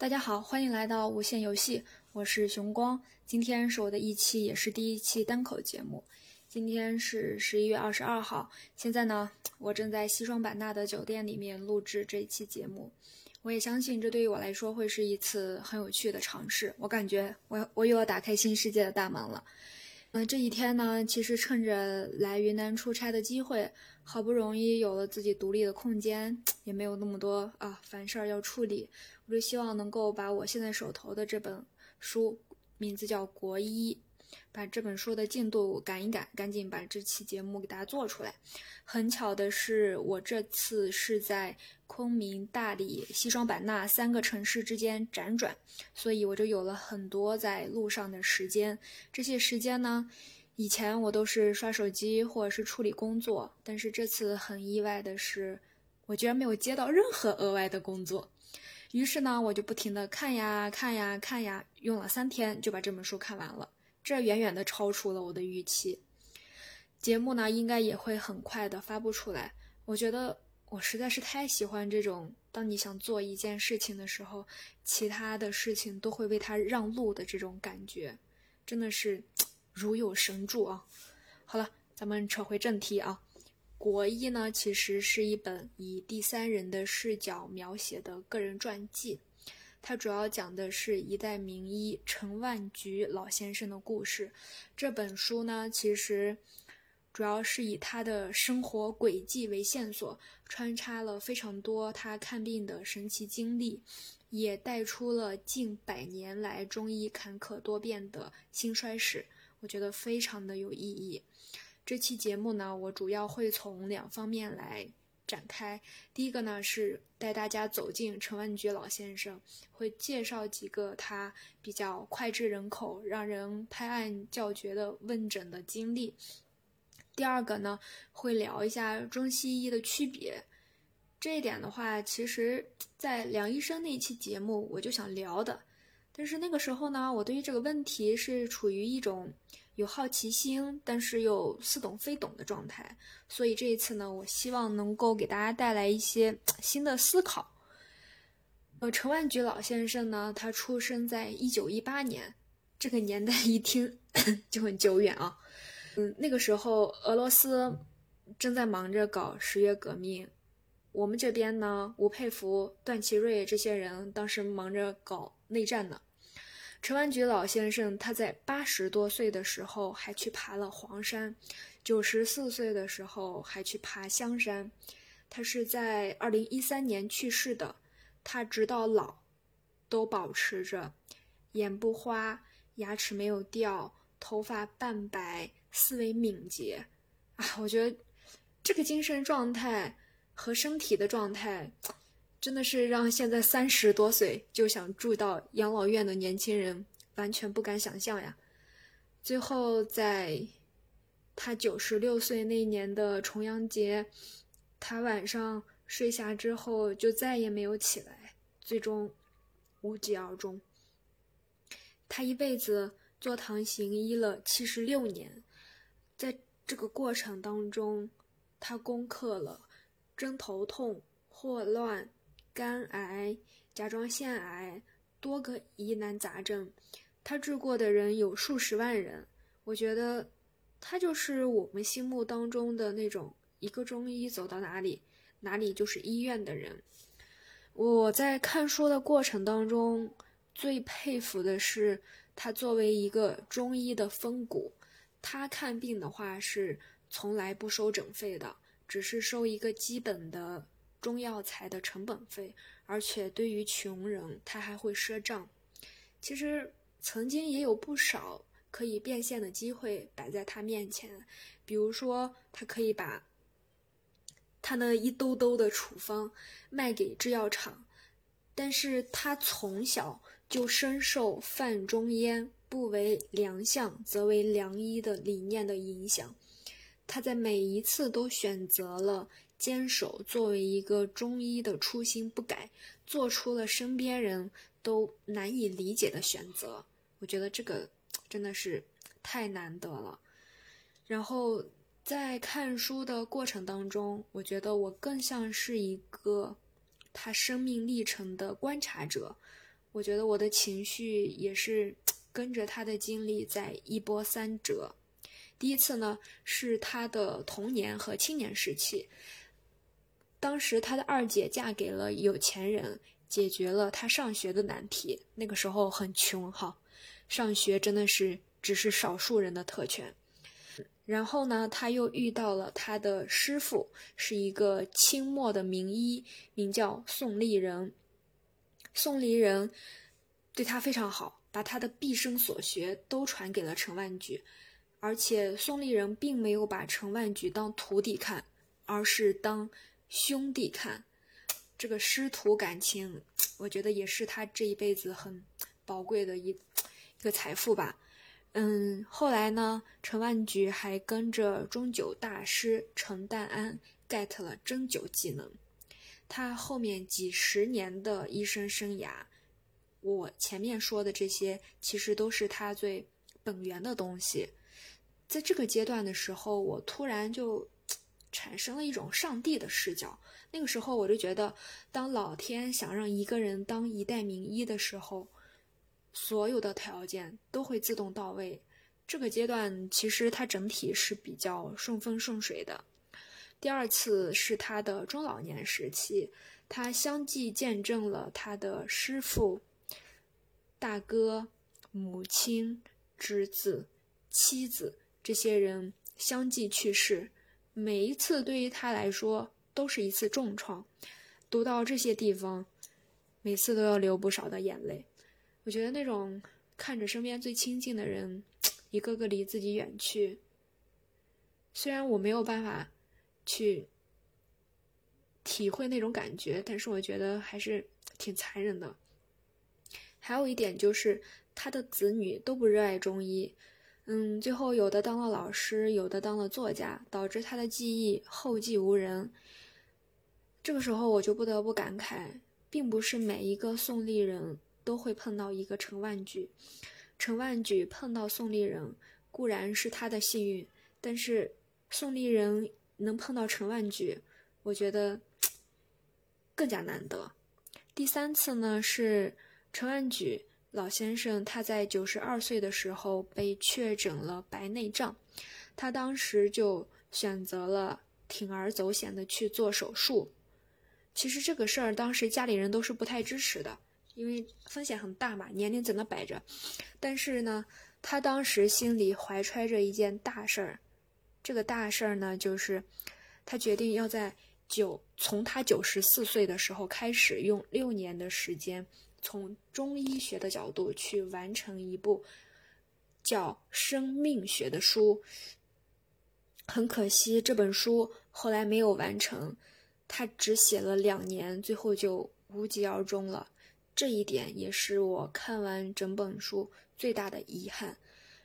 大家好，欢迎来到无限游戏，我是熊光。今天是我的一期，也是第一期单口节目。今天是十一月二十二号，现在呢，我正在西双版纳的酒店里面录制这一期节目。我也相信，这对于我来说会是一次很有趣的尝试。我感觉我我又要打开新世界的大门了。嗯，这几天呢，其实趁着来云南出差的机会，好不容易有了自己独立的空间，也没有那么多啊烦事儿要处理。我就希望能够把我现在手头的这本书，名字叫《国医》，把这本书的进度赶一赶，赶紧把这期节目给大家做出来。很巧的是，我这次是在昆明、大理、西双版纳三个城市之间辗转，所以我就有了很多在路上的时间。这些时间呢，以前我都是刷手机或者是处理工作，但是这次很意外的是，我居然没有接到任何额外的工作。于是呢，我就不停的看呀看呀看呀，用了三天就把这本书看完了，这远远的超出了我的预期。节目呢，应该也会很快的发布出来。我觉得我实在是太喜欢这种，当你想做一件事情的时候，其他的事情都会为他让路的这种感觉，真的是 如有神助啊！好了，咱们扯回正题啊。国医呢，其实是一本以第三人的视角描写的个人传记，它主要讲的是一代名医陈万菊老先生的故事。这本书呢，其实主要是以他的生活轨迹为线索，穿插了非常多他看病的神奇经历，也带出了近百年来中医坎坷多变的兴衰史。我觉得非常的有意义。这期节目呢，我主要会从两方面来展开。第一个呢，是带大家走进陈万菊老先生，会介绍几个他比较脍炙人口、让人拍案叫绝的问诊的经历。第二个呢，会聊一下中西医的区别。这一点的话，其实，在梁医生那一期节目我就想聊的，但是那个时候呢，我对于这个问题是处于一种。有好奇心，但是又似懂非懂的状态，所以这一次呢，我希望能够给大家带来一些新的思考。呃，陈万菊老先生呢，他出生在一九一八年，这个年代一听 就很久远啊。嗯，那个时候俄罗斯正在忙着搞十月革命，我们这边呢，吴佩孚、段祺瑞这些人当时忙着搞内战呢。陈万菊老先生，他在八十多岁的时候还去爬了黄山，九十四岁的时候还去爬香山。他是在二零一三年去世的。他直到老，都保持着眼不花、牙齿没有掉、头发半白、思维敏捷。啊，我觉得这个精神状态和身体的状态。真的是让现在三十多岁就想住到养老院的年轻人完全不敢想象呀！最后在他九十六岁那年的重阳节，他晚上睡下之后就再也没有起来，最终无疾而终。他一辈子坐堂行医了七十六年，在这个过程当中，他攻克了针头痛、霍乱。肝癌、甲状腺癌，多个疑难杂症，他治过的人有数十万人。我觉得，他就是我们心目当中的那种一个中医走到哪里，哪里就是医院的人。我在看书的过程当中，最佩服的是他作为一个中医的风骨，他看病的话是从来不收诊费的，只是收一个基本的。中药材的成本费，而且对于穷人，他还会赊账。其实曾经也有不少可以变现的机会摆在他面前，比如说他可以把他那一兜兜的处方卖给制药厂，但是他从小就深受范仲淹不为良相，则为良医”的理念的影响，他在每一次都选择了坚守作为一个中医的初心不改，做出了身边人都难以理解的选择。我觉得这个真的是太难得了。然后在看书的过程当中，我觉得我更像是一个他生命历程的观察者。我觉得我的情绪也是跟着他的经历在一波三折。第一次呢，是他的童年和青年时期。当时他的二姐嫁给了有钱人，解决了他上学的难题。那个时候很穷哈，上学真的是只是少数人的特权。然后呢，他又遇到了他的师傅，是一个清末的名医，名叫宋立人。宋立人对他非常好，把他的毕生所学都传给了陈万举，而且宋立人并没有把陈万举当徒弟看，而是当兄弟看。这个师徒感情，我觉得也是他这一辈子很宝贵的一一个财富吧。嗯，后来呢，陈万举还跟着钟灸大师陈淡安 get 了针灸技能。他后面几十年的医生生涯，我前面说的这些其实都是他最本源的东西。在这个阶段的时候，我突然就产生了一种上帝的视角。那个时候，我就觉得，当老天想让一个人当一代名医的时候，所有的条件都会自动到位。这个阶段其实它整体是比较顺风顺水的。第二次是他的中老年时期，他相继见证了他的师父、大哥、母亲、侄子、妻子这些人相继去世。每一次对于他来说都是一次重创。读到这些地方，每次都要流不少的眼泪。我觉得那种看着身边最亲近的人一个个离自己远去，虽然我没有办法。去体会那种感觉，但是我觉得还是挺残忍的。还有一点就是，他的子女都不热爱中医，嗯，最后有的当了老师，有的当了作家，导致他的技艺后继无人。这个时候，我就不得不感慨，并不是每一个宋丽人都会碰到一个陈万举。陈万举碰到宋丽人固然是他的幸运，但是宋丽人。能碰到陈万举，我觉得更加难得。第三次呢，是陈万举老先生，他在九十二岁的时候被确诊了白内障，他当时就选择了铤而走险的去做手术。其实这个事儿当时家里人都是不太支持的，因为风险很大嘛，年龄在那摆着。但是呢，他当时心里怀揣着一件大事儿。这个大事儿呢，就是他决定要在九从他九十四岁的时候开始，用六年的时间，从中医学的角度去完成一部叫《生命学》的书。很可惜，这本书后来没有完成，他只写了两年，最后就无疾而终了。这一点也是我看完整本书最大的遗憾。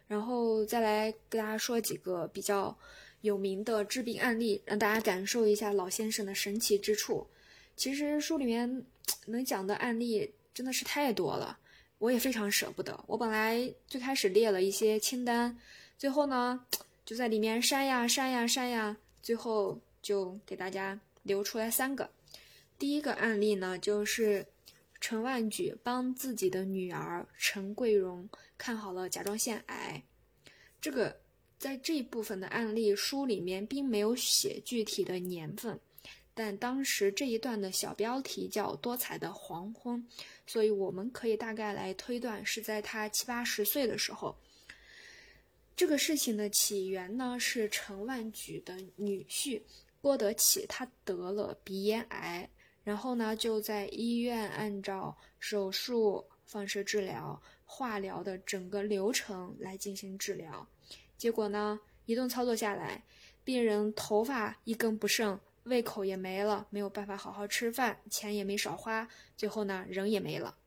然后再来给大家说几个比较有名的治病案例，让大家感受一下老先生的神奇之处。其实书里面 能讲的案例真的是太多了，我也非常舍不得。我本来最开始列了一些清单，最后呢就在里面删呀删呀删呀，最后就给大家留出来三个。第一个案例呢就是。陈万举帮自己的女儿陈桂荣看好了甲状腺癌，这个在这一部分的案例书里面并没有写具体的年份，但当时这一段的小标题叫“多彩的黄昏”，所以我们可以大概来推断是在他七八十岁的时候。这个事情的起源呢是陈万举的女婿郭德启，他得了鼻咽癌。然后呢，就在医院按照手术、放射治疗、化疗的整个流程来进行治疗，结果呢，一顿操作下来，病人头发一根不剩，胃口也没了，没有办法好好吃饭，钱也没少花，最后呢，人也没了。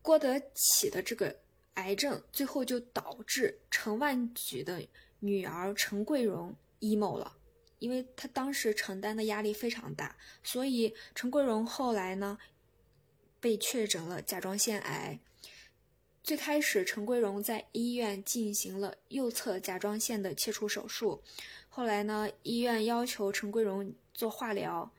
郭德启的这个癌症，最后就导致陈万举的女儿陈桂荣 emo 了，因为她当时承担的压力非常大，所以陈桂荣后来呢被确诊了甲状腺癌。最开始，陈桂荣在医院进行了右侧甲状腺的切除手术，后来呢，医院要求陈桂荣做化疗，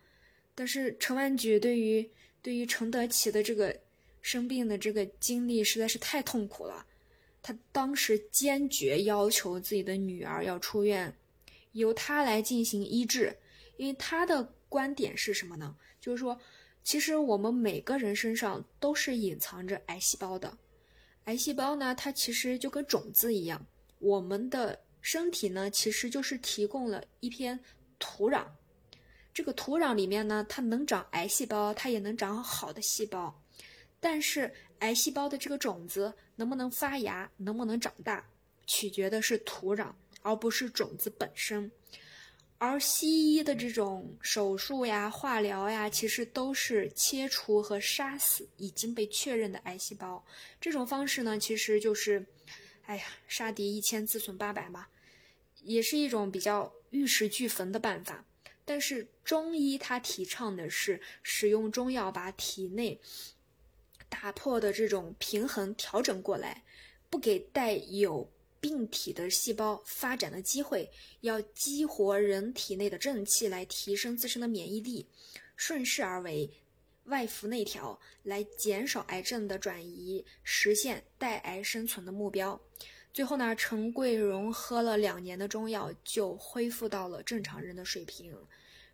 但是陈万举对于对于陈德奇的这个生病的这个经历实在是太痛苦了，他当时坚决要求自己的女儿要出院，由他来进行医治，因为他的观点是什么呢？就是说，其实我们每个人身上都是隐藏着癌细胞的。癌细胞呢，它其实就跟种子一样，我们的身体呢，其实就是提供了一片土壤。这个土壤里面呢，它能长癌细胞，它也能长好的细胞。但是，癌细胞的这个种子能不能发芽，能不能长大，取决的是土壤，而不是种子本身。而西医的这种手术呀、化疗呀，其实都是切除和杀死已经被确认的癌细胞。这种方式呢，其实就是，哎呀，杀敌一千自损八百嘛，也是一种比较玉石俱焚的办法。但是中医它提倡的是使用中药把体内打破的这种平衡调整过来，不给带有。病体的细胞发展的机会，要激活人体内的正气来提升自身的免疫力，顺势而为，外服内调来减少癌症的转移，实现带癌生存的目标。最后呢，陈桂荣喝了两年的中药就恢复到了正常人的水平，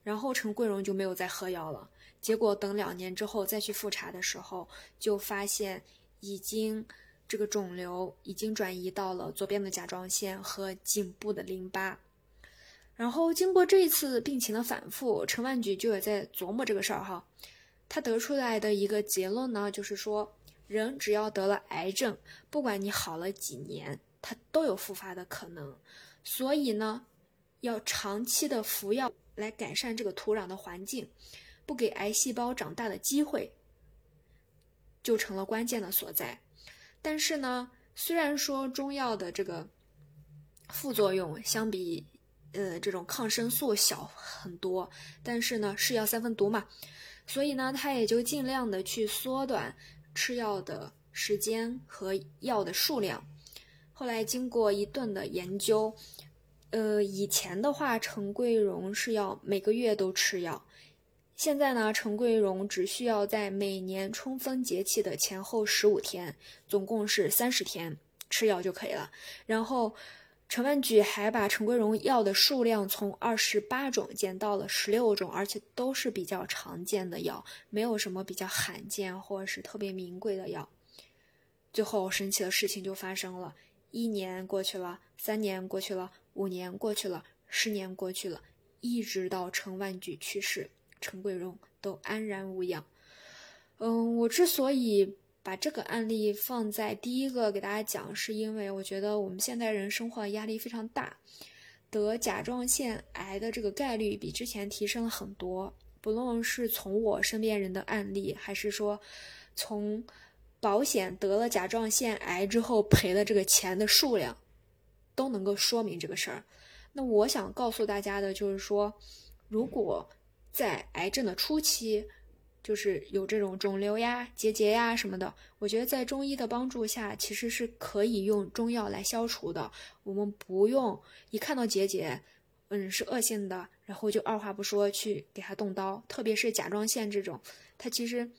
然后陈桂荣就没有再喝药了。结果等两年之后再去复查的时候，就发现已经。这个肿瘤已经转移到了左边的甲状腺和颈部的淋巴，然后经过这一次病情的反复，陈万举就也在琢磨这个事儿哈。他得出来的一个结论呢，就是说，人只要得了癌症，不管你好了几年，它都有复发的可能。所以呢，要长期的服药来改善这个土壤的环境，不给癌细胞长大的机会，就成了关键的所在。但是呢，虽然说中药的这个副作用相比呃这种抗生素小很多，但是呢是药三分毒嘛，所以呢它也就尽量的去缩短吃药的时间和药的数量。后来经过一顿的研究，呃以前的话陈桂荣是要每个月都吃药。现在呢，陈桂荣只需要在每年春分节气的前后十五天，总共是三十天吃药就可以了。然后，陈万举还把陈桂荣药的数量从二十八种减到了十六种，而且都是比较常见的药，没有什么比较罕见或者是特别名贵的药。最后，神奇的事情就发生了：一年过去了，三年过去了，五年过去了，十年过去了，一直到陈万举去世。陈桂荣都安然无恙。嗯，我之所以把这个案例放在第一个给大家讲，是因为我觉得我们现代人生活压力非常大，得甲状腺癌的这个概率比之前提升了很多。不论是从我身边人的案例，还是说从保险得了甲状腺癌之后赔的这个钱的数量，都能够说明这个事儿。那我想告诉大家的就是说，如果在癌症的初期，就是有这种肿瘤呀、结节呀什么的，我觉得在中医的帮助下，其实是可以用中药来消除的。我们不用一看到结节，嗯，是恶性的，然后就二话不说去给他动刀。特别是甲状腺这种，它其实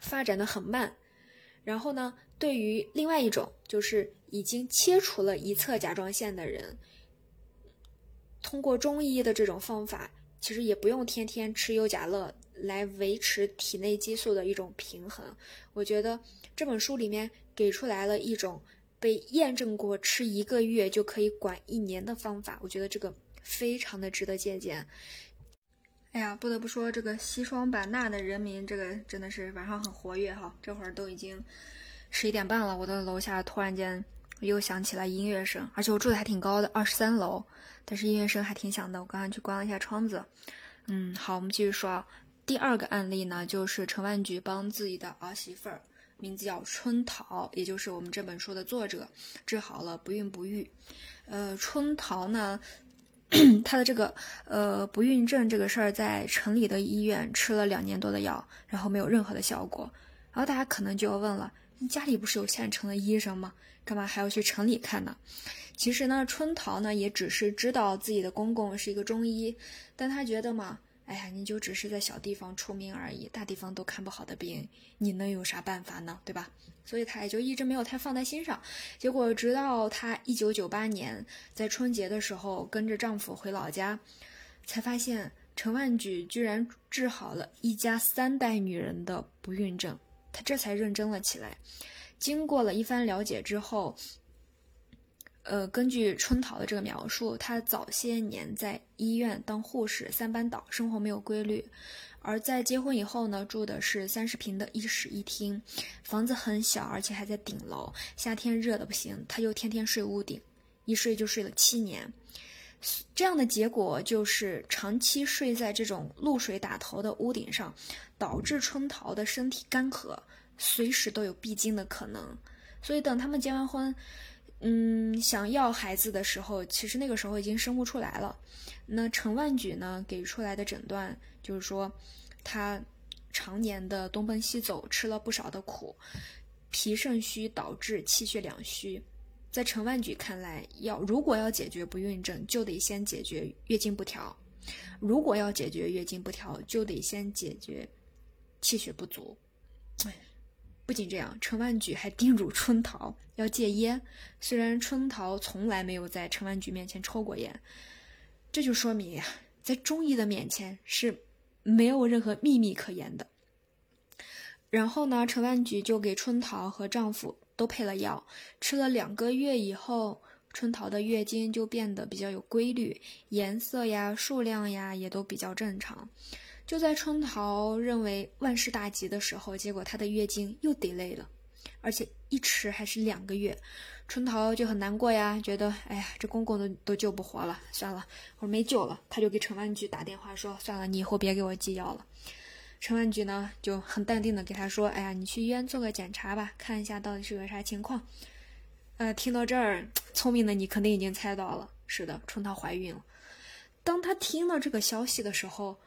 发展的很慢。然后呢，对于另外一种，就是已经切除了一侧甲状腺的人，通过中医的这种方法。其实也不用天天吃优甲乐来维持体内激素的一种平衡。我觉得这本书里面给出来了一种被验证过吃一个月就可以管一年的方法，我觉得这个非常的值得借鉴。哎呀，不得不说这个西双版纳的人民，这个真的是晚上很活跃哈。这会儿都已经十一点半了，我的楼下突然间又响起了音乐声，而且我住的还挺高的，二十三楼。但是音乐声还挺响的，我刚刚去关了一下窗子。嗯，好，我们继续说啊。第二个案例呢，就是陈万菊帮自己的儿媳妇儿，名字叫春桃，也就是我们这本书的作者，治好了不孕不育。呃，春桃呢，她的这个呃不孕症这个事儿，在城里的医院吃了两年多的药，然后没有任何的效果。然后大家可能就要问了，你家里不是有现成的医生吗？干嘛还要去城里看呢？其实呢，春桃呢也只是知道自己的公公是一个中医，但她觉得嘛。哎呀，你就只是在小地方出名而已，大地方都看不好的病，你能有啥办法呢？对吧？所以他也就一直没有太放在心上。结果直到她一九九八年在春节的时候跟着丈夫回老家，才发现陈万举居然治好了一家三代女人的不孕症，她这才认真了起来。经过了一番了解之后。呃，根据春桃的这个描述，她早些年在医院当护士，三班倒，生活没有规律。而在结婚以后呢，住的是三十平的一室一厅，房子很小，而且还在顶楼，夏天热的不行，她就天天睡屋顶，一睡就睡了七年。这样的结果就是长期睡在这种露水打头的屋顶上，导致春桃的身体干涸，随时都有闭经的可能。所以等他们结完婚。嗯，想要孩子的时候，其实那个时候已经生不出来了。那陈万举呢给出来的诊断就是说，他常年的东奔西走，吃了不少的苦，脾肾虚导致气血两虚。在陈万举看来，要如果要解决不孕症，就得先解决月经不调；如果要解决月经不调，就得先解决气血不足。哎。不仅这样，陈万举还叮嘱春桃要戒烟。虽然春桃从来没有在陈万举面前抽过烟，这就说明呀，在中医的面前是没有任何秘密可言的。然后呢，陈万举就给春桃和丈夫都配了药，吃了两个月以后，春桃的月经就变得比较有规律，颜色呀、数量呀也都比较正常。就在春桃认为万事大吉的时候，结果她的月经又 delay 了，而且一迟还是两个月。春桃就很难过呀，觉得哎呀，这公公都都救不活了，算了，我没救了。她就给陈万菊打电话说，算了，你以后别给我寄药了。陈万菊呢就很淡定的给他说，哎呀，你去医院做个检查吧，看一下到底是个啥情况。呃，听到这儿，聪明的你肯定已经猜到了，是的，春桃怀孕了。当她听到这个消息的时候。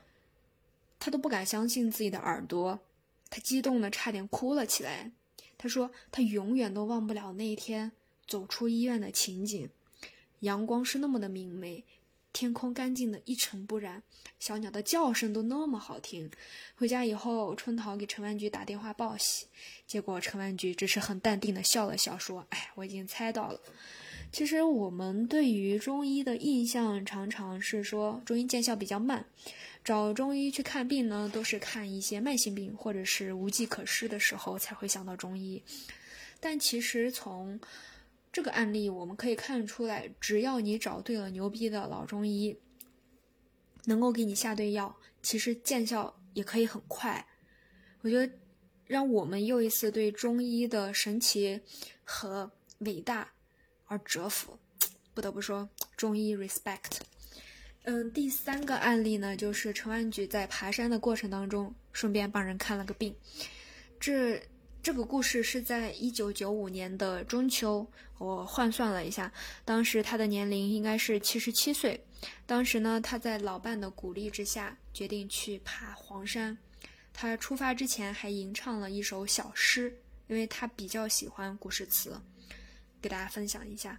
他都不敢相信自己的耳朵，他激动的差点哭了起来。他说：“他永远都忘不了那一天走出医院的情景，阳光是那么的明媚，天空干净的一尘不染，小鸟的叫声都那么好听。”回家以后，春桃给陈万菊打电话报喜，结果陈万菊只是很淡定的笑了笑，说：“哎，我已经猜到了。其实我们对于中医的印象常常是说中医见效比较慢。”找中医去看病呢，都是看一些慢性病或者是无计可施的时候才会想到中医。但其实从这个案例我们可以看出来，只要你找对了牛逼的老中医，能够给你下对药，其实见效也可以很快。我觉得让我们又一次对中医的神奇和伟大而折服。不得不说，中医 respect。嗯，第三个案例呢，就是陈万举在爬山的过程当中，顺便帮人看了个病。这这个故事是在一九九五年的中秋，我换算了一下，当时他的年龄应该是七十七岁。当时呢，他在老伴的鼓励之下，决定去爬黄山。他出发之前还吟唱了一首小诗，因为他比较喜欢古诗词，给大家分享一下。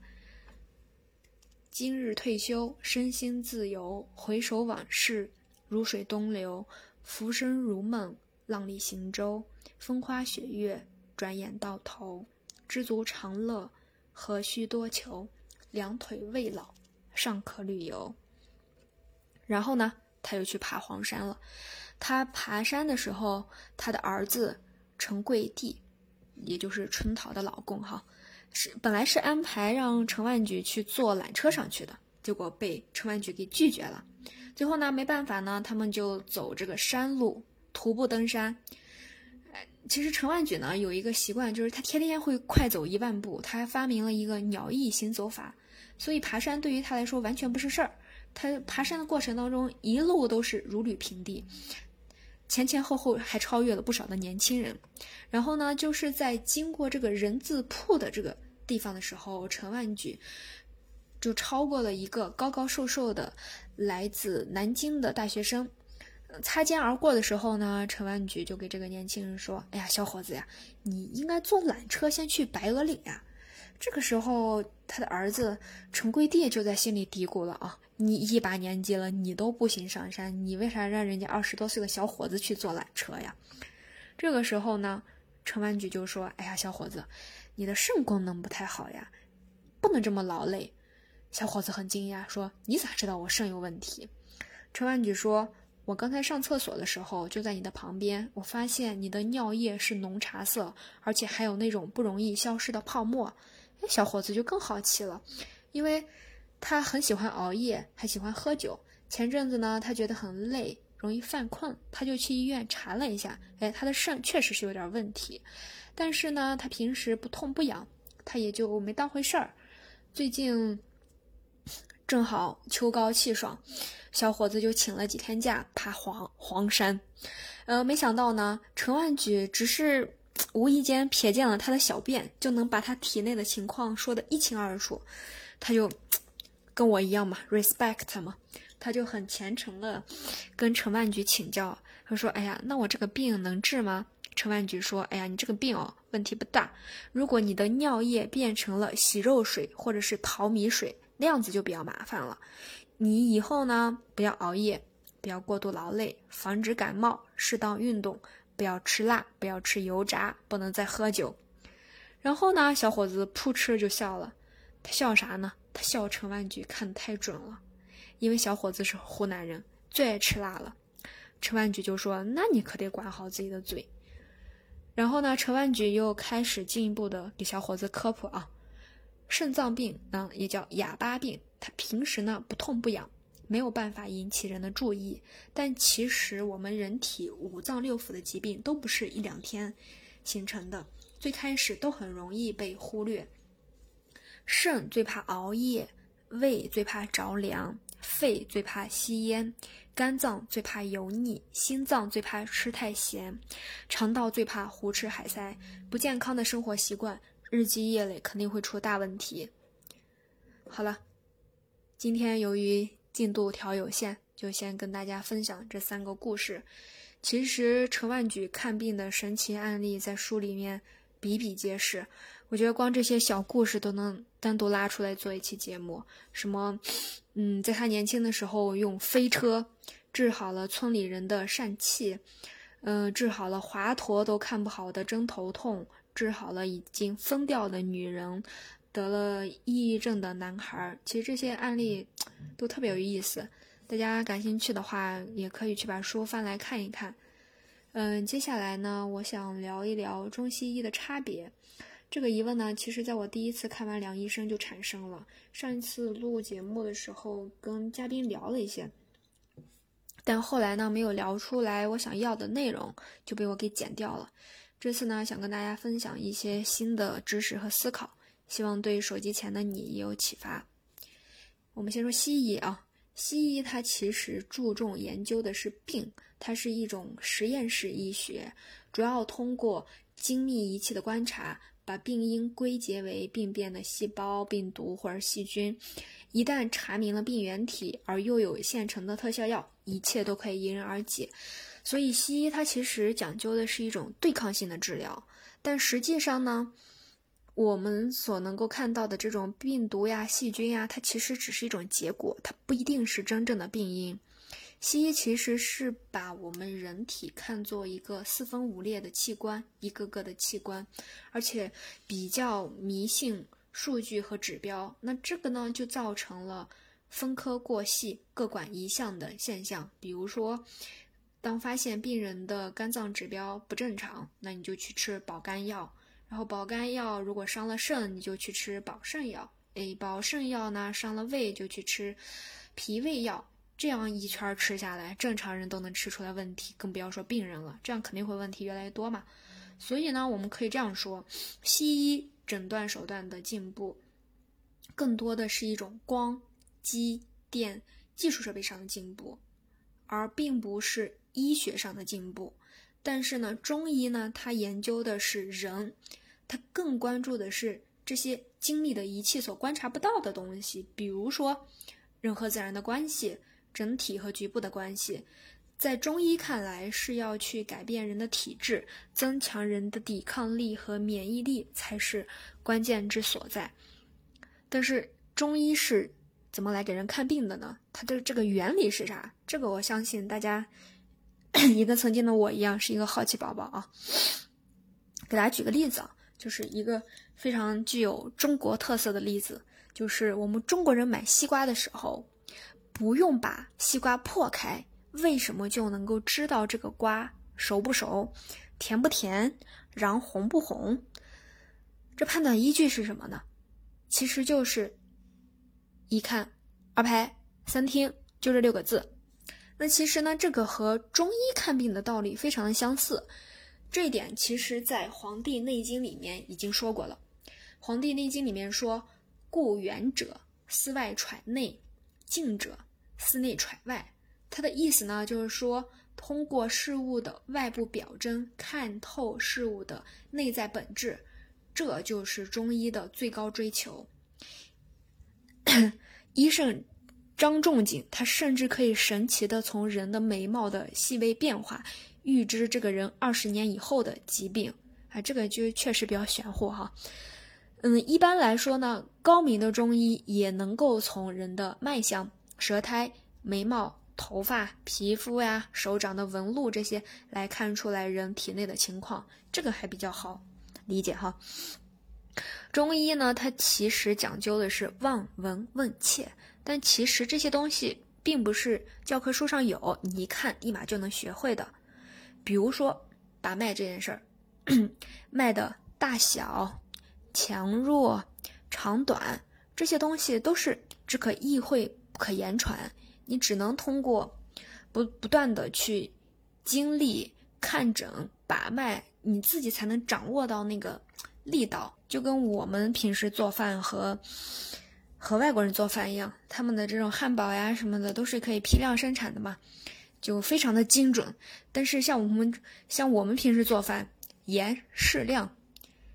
今日退休，身心自由。回首往事，如水东流。浮生如梦，浪里行舟。风花雪月，转眼到头。知足常乐，何须多求？两腿未老，尚可旅游。然后呢，他又去爬黄山了。他爬山的时候，他的儿子陈贵帝，也就是春桃的老公，哈。是本来是安排让陈万举去坐缆车上去的，结果被陈万举给拒绝了。最后呢，没办法呢，他们就走这个山路，徒步登山。其实陈万举呢有一个习惯，就是他天天会快走一万步。他还发明了一个鸟翼行走法，所以爬山对于他来说完全不是事儿。他爬山的过程当中，一路都是如履平地。前前后后还超越了不少的年轻人。然后呢，就是在经过这个人字铺的这个地方的时候，陈万举就超过了一个高高瘦瘦的来自南京的大学生。擦肩而过的时候呢，陈万举就给这个年轻人说：“哎呀，小伙子呀，你应该坐缆车先去白鹅岭呀。”这个时候，他的儿子陈贵帝就在心里嘀咕了啊：“你一把年纪了，你都不行上山，你为啥让人家二十多岁的小伙子去坐缆车呀？”这个时候呢，陈万举就说：“哎呀，小伙子，你的肾功能不太好呀，不能这么劳累。”小伙子很惊讶，说：“你咋知道我肾有问题？”陈万举说。我刚才上厕所的时候就在你的旁边，我发现你的尿液是浓茶色，而且还有那种不容易消失的泡沫。哎，小伙子就更好奇了，因为他很喜欢熬夜，还喜欢喝酒。前阵子呢，他觉得很累，容易犯困，他就去医院查了一下，哎，他的肾确实是有点问题。但是呢，他平时不痛不痒，他也就没当回事儿。最近正好秋高气爽。小伙子就请了几天假爬黄黄山，呃，没想到呢，陈万举只是无意间瞥见了他的小便，就能把他体内的情况说得一清二楚。他就跟我一样嘛，respect 嘛，他就很虔诚的跟陈万举请教。他说：“哎呀，那我这个病能治吗？”陈万举说：“哎呀，你这个病哦，问题不大。如果你的尿液变成了洗肉水或者是淘米水，那样子就比较麻烦了。”你以后呢，不要熬夜，不要过度劳累，防止感冒，适当运动，不要吃辣，不要吃油炸，不能再喝酒。然后呢，小伙子扑哧就笑了。他笑啥呢？他笑陈万举看得太准了，因为小伙子是湖南人，最爱吃辣了。陈万举就说：“那你可得管好自己的嘴。”然后呢，陈万举又开始进一步的给小伙子科普啊，肾脏病呢也叫哑巴病。它平时呢不痛不痒，没有办法引起人的注意。但其实我们人体五脏六腑的疾病都不是一两天形成的，最开始都很容易被忽略。肾最怕熬夜，胃最怕着凉，肺最怕吸烟，肝脏最怕油腻，心脏最怕吃太咸，肠道最怕胡吃海塞。不健康的生活习惯，日积月累肯定会出大问题。好了。今天由于进度条有限，就先跟大家分享这三个故事。其实陈万举看病的神奇案例在书里面比比皆是，我觉得光这些小故事都能单独拉出来做一期节目。什么，嗯，在他年轻的时候用飞车治好了村里人的疝气，嗯，治好了华佗都看不好的针头痛，治好了已经疯掉的女人。得了抑郁症的男孩，其实这些案例都特别有意思。大家感兴趣的话，也可以去把书翻来看一看。嗯，接下来呢，我想聊一聊中西医的差别。这个疑问呢，其实在我第一次看完梁医生就产生了。上一次录节目的时候，跟嘉宾聊了一些，但后来呢，没有聊出来我想要的内容，就被我给剪掉了。这次呢，想跟大家分享一些新的知识和思考。希望对手机前的你也有启发。我们先说西医啊，西医它其实注重研究的是病，它是一种实验室医学，主要通过精密仪器的观察，把病因归结为病变的细胞、病毒或者细菌。一旦查明了病原体，而又有现成的特效药，一切都可以迎刃而解。所以西医它其实讲究的是一种对抗性的治疗，但实际上呢？我们所能够看到的这种病毒呀、细菌呀，它其实只是一种结果，它不一定是真正的病因。西医其实是把我们人体看作一个四分五裂的器官，一个个的器官，而且比较迷信数据和指标。那这个呢，就造成了分科过细、各管一项的现象。比如说，当发现病人的肝脏指标不正常，那你就去吃保肝药。然后保肝药如果伤了肾，你就去吃保肾药。哎，保肾药呢伤了胃就去吃脾胃药。这样一圈吃下来，正常人都能吃出来问题，更不要说病人了。这样肯定会问题越来越多嘛。所以呢，我们可以这样说：西医诊断手段的进步，更多的是一种光、机、电技术设备上的进步，而并不是医学上的进步。但是呢，中医呢，它研究的是人，它更关注的是这些精密的仪器所观察不到的东西，比如说人和自然的关系、整体和局部的关系。在中医看来，是要去改变人的体质，增强人的抵抗力和免疫力才是关键之所在。但是中医是怎么来给人看病的呢？它的这个原理是啥？这个我相信大家 也跟曾经的我一样，是一个好奇宝宝啊。给大家举个例子啊，就是一个非常具有中国特色的例子，就是我们中国人买西瓜的时候，不用把西瓜破开。为什么就能够知道这个瓜熟不熟、甜不甜、瓤红不红？这判断依据是什么呢？其实就是一看、二拍、三听，就这六个字。那其实呢，这个和中医看病的道理非常的相似。这一点其实在《黄帝内经》里面已经说过了。《黄帝内经》里面说：“故远者思外揣内，近者思内揣外。”它的意思呢，就是说，通过事物的外部表征看透事物的内在本质，这就是中医的最高追求。医圣张仲景，他甚至可以神奇的从人的眉毛的细微变化，预知这个人二十年以后的疾病。啊，这个就确实比较玄乎哈。嗯，一般来说呢，高明的中医也能够从人的脉象、舌苔、眉毛。头发、皮肤呀、手掌的纹路这些来看出来人体内的情况，这个还比较好理解哈。中医呢，它其实讲究的是望闻问切，但其实这些东西并不是教科书上有，你一看立马就能学会的。比如说把脉这件事儿，脉的大小、强弱、长短这些东西都是只可意会可言传。你只能通过不不断的去经历看诊把脉，你自己才能掌握到那个力道。就跟我们平时做饭和和外国人做饭一样，他们的这种汉堡呀什么的都是可以批量生产的嘛，就非常的精准。但是像我们像我们平时做饭，盐适量，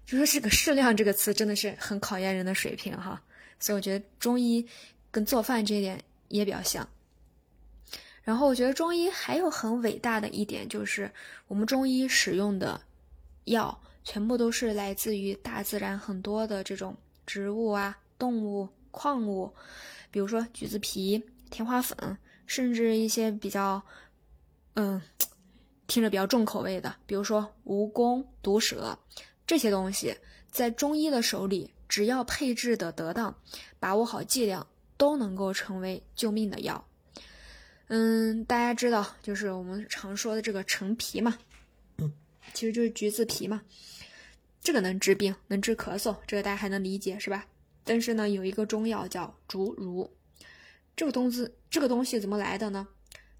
就说这个适量这个词真的是很考验人的水平哈。所以我觉得中医跟做饭这一点也比较像。然后我觉得中医还有很伟大的一点，就是我们中医使用的药全部都是来自于大自然很多的这种植物啊、动物、矿物，比如说橘子皮、天花粉，甚至一些比较，嗯，听着比较重口味的，比如说蜈蚣、毒蛇这些东西，在中医的手里，只要配置的得当，把握好剂量，都能够成为救命的药。嗯，大家知道，就是我们常说的这个陈皮嘛，其实就是橘子皮嘛。这个能治病，能治咳嗽，这个大家还能理解是吧？但是呢，有一个中药叫竹茹，这个东西，这个东西怎么来的呢？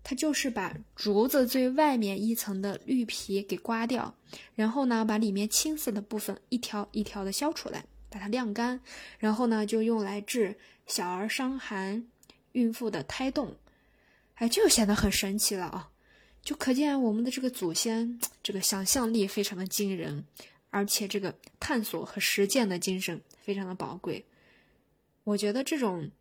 它就是把竹子最外面一层的绿皮给刮掉，然后呢，把里面青色的部分一条一条的削出来，把它晾干，然后呢，就用来治小儿伤寒、孕妇的胎动。哎，就显得很神奇了啊！就可见我们的这个祖先，这个想象力非常的惊人，而且这个探索和实践的精神非常的宝贵。我觉得这种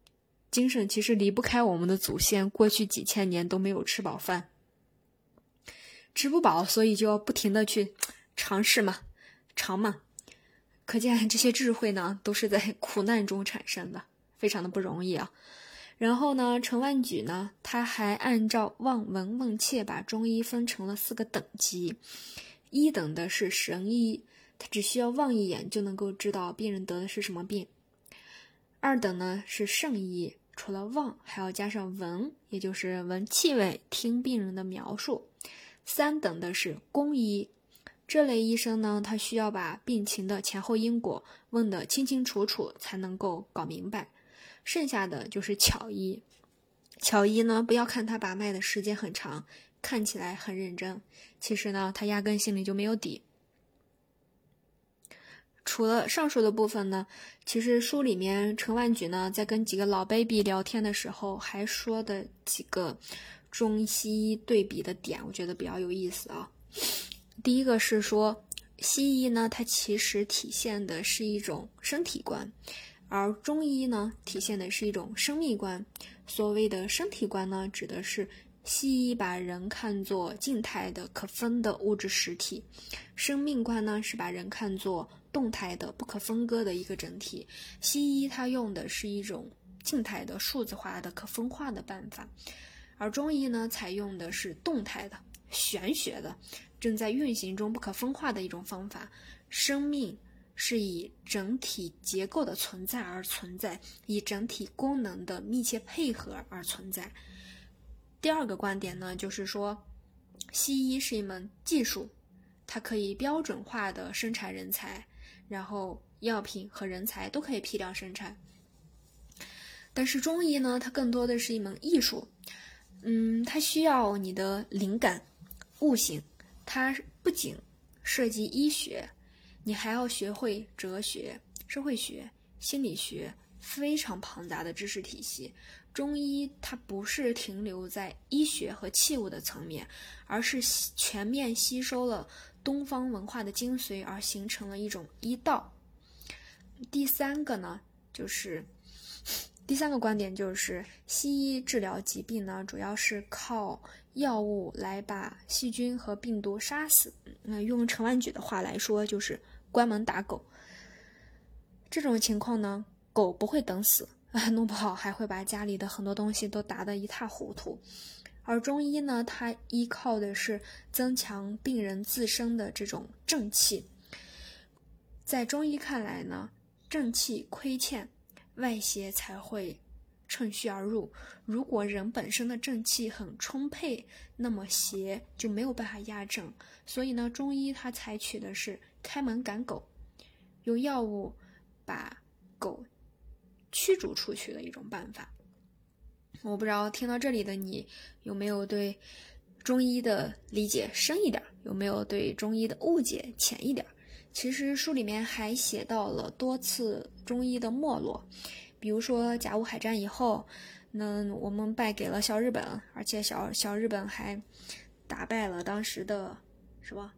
精神其实离不开我们的祖先过去几千年都没有吃饱饭，吃不饱，所以就要不停的去尝试嘛，尝嘛。可见这些智慧呢，都是在苦难中产生的，非常的不容易啊。然后呢，陈万举呢，他还按照望闻问切把中医分成了四个等级。一等的是神医，他只需要望一眼就能够知道病人得的是什么病。二等呢是圣医，除了望还要加上闻，也就是闻气味、听病人的描述。三等的是公医，这类医生呢，他需要把病情的前后因果问得清清楚楚，才能够搞明白。剩下的就是巧医，巧医呢，不要看他把脉的时间很长，看起来很认真，其实呢，他压根心里就没有底。除了上述的部分呢，其实书里面陈万举呢，在跟几个老 baby 聊天的时候，还说的几个中西医对比的点，我觉得比较有意思啊。第一个是说，西医呢，它其实体现的是一种身体观，而中医呢，体现的是一种生命观。所谓的身体观呢，指的是西医把人看作静态的、可分的物质实体，生命观呢是把人看作动态的、不可分割的一个整体。西医它用的是一种静态的、数字化的、可分化的办法，而中医呢采用的是动态的、玄学的、正在运行中、不可分化的一种方法。生命是以整体结构的存在而存在，以整体功能的密切配合而存在。第二个观点呢，就是说，西医是一门技术，它可以标准化的生产人才，然后药品和人才都可以批量生产。但是中医呢，它更多的是一门艺术，嗯，它需要你的灵感、悟性，它不仅涉及医学，你还要学会哲学、社会学、心理学，非常庞杂的知识体系。中医它不是停留在医学和器物的层面，而是全面吸收了东方文化的精髓，而形成了一种医道。第三个呢，就是第三个观点就是西医治疗疾病呢，主要是靠药物来把细菌和病毒杀死。那用陈万举的话来说，就是关门打狗。这种情况呢，狗不会等死。啊，弄不好还会把家里的很多东西都打得一塌糊涂。而中医呢，它依靠的是增强病人自身的这种正气。在中医看来呢，正气亏欠，外邪才会趁虚而入。如果人本身的正气很充沛，那么邪就没有办法压正。所以呢，中医它采取的是开门赶狗，用药物把狗。驱逐出去的一种办法，我不知道听到这里的你有没有对中医的理解深一点，有没有对中医的误解浅一点？其实书里面还写到了多次中医的没落，比如说甲午海战以后，那我们败给了小日本，而且小小日本还打败了当时的什么，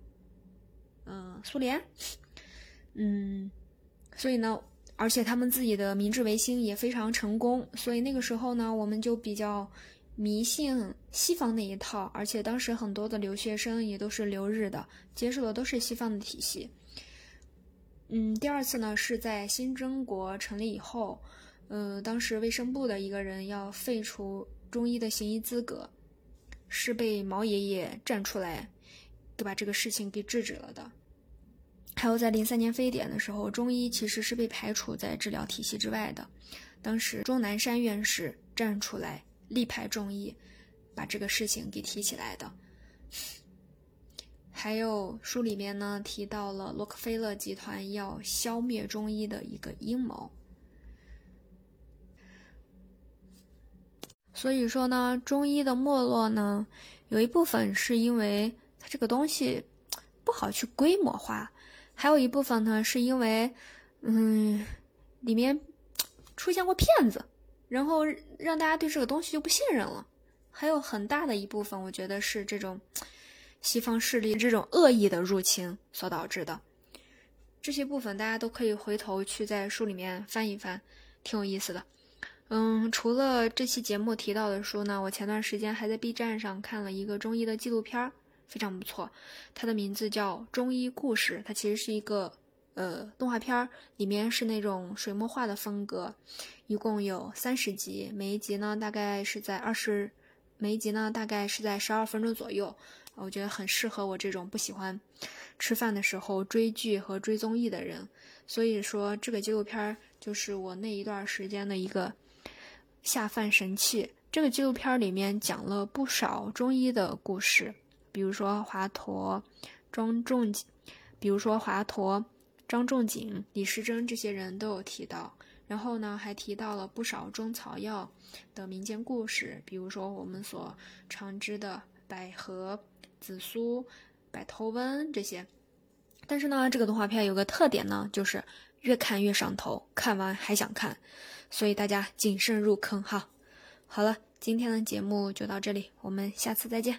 嗯，苏联，嗯，所以呢。而且他们自己的明治维新也非常成功，所以那个时候呢，我们就比较迷信西方那一套。而且当时很多的留学生也都是留日的，接受的都是西方的体系。嗯，第二次呢是在新中国成立以后，呃，当时卫生部的一个人要废除中医的行医资格，是被毛爷爷站出来，就把这个事情给制止了的。还有在零三年非典的时候，中医其实是被排除在治疗体系之外的。当时钟南山院士站出来力排众议，把这个事情给提起来的。还有书里面呢提到了洛克菲勒集团要消灭中医的一个阴谋。所以说呢，中医的没落呢，有一部分是因为它这个东西不好去规模化。还有一部分呢，是因为，嗯，里面出现过骗子，然后让大家对这个东西就不信任了。还有很大的一部分，我觉得是这种西方势力这种恶意的入侵所导致的。这些部分大家都可以回头去在书里面翻一翻，挺有意思的。嗯，除了这期节目提到的书呢，我前段时间还在 B 站上看了一个中医的纪录片。非常不错，它的名字叫《中医故事》，它其实是一个呃动画片，里面是那种水墨画的风格，一共有三十集，每一集呢大概是在二十，每一集呢大概是在十二分钟左右，我觉得很适合我这种不喜欢吃饭的时候追剧和追综艺的人，所以说这个纪录片就是我那一段时间的一个下饭神器。这个纪录片里面讲了不少中医的故事。比如说华佗、张仲景，比如说华佗、张仲景、李时珍这些人都有提到。然后呢，还提到了不少中草药的民间故事，比如说我们所常知的百合、紫苏、百头温这些。但是呢，这个动画片有个特点呢，就是越看越上头，看完还想看，所以大家谨慎入坑哈。好了。今天的节目就到这里，我们下次再见。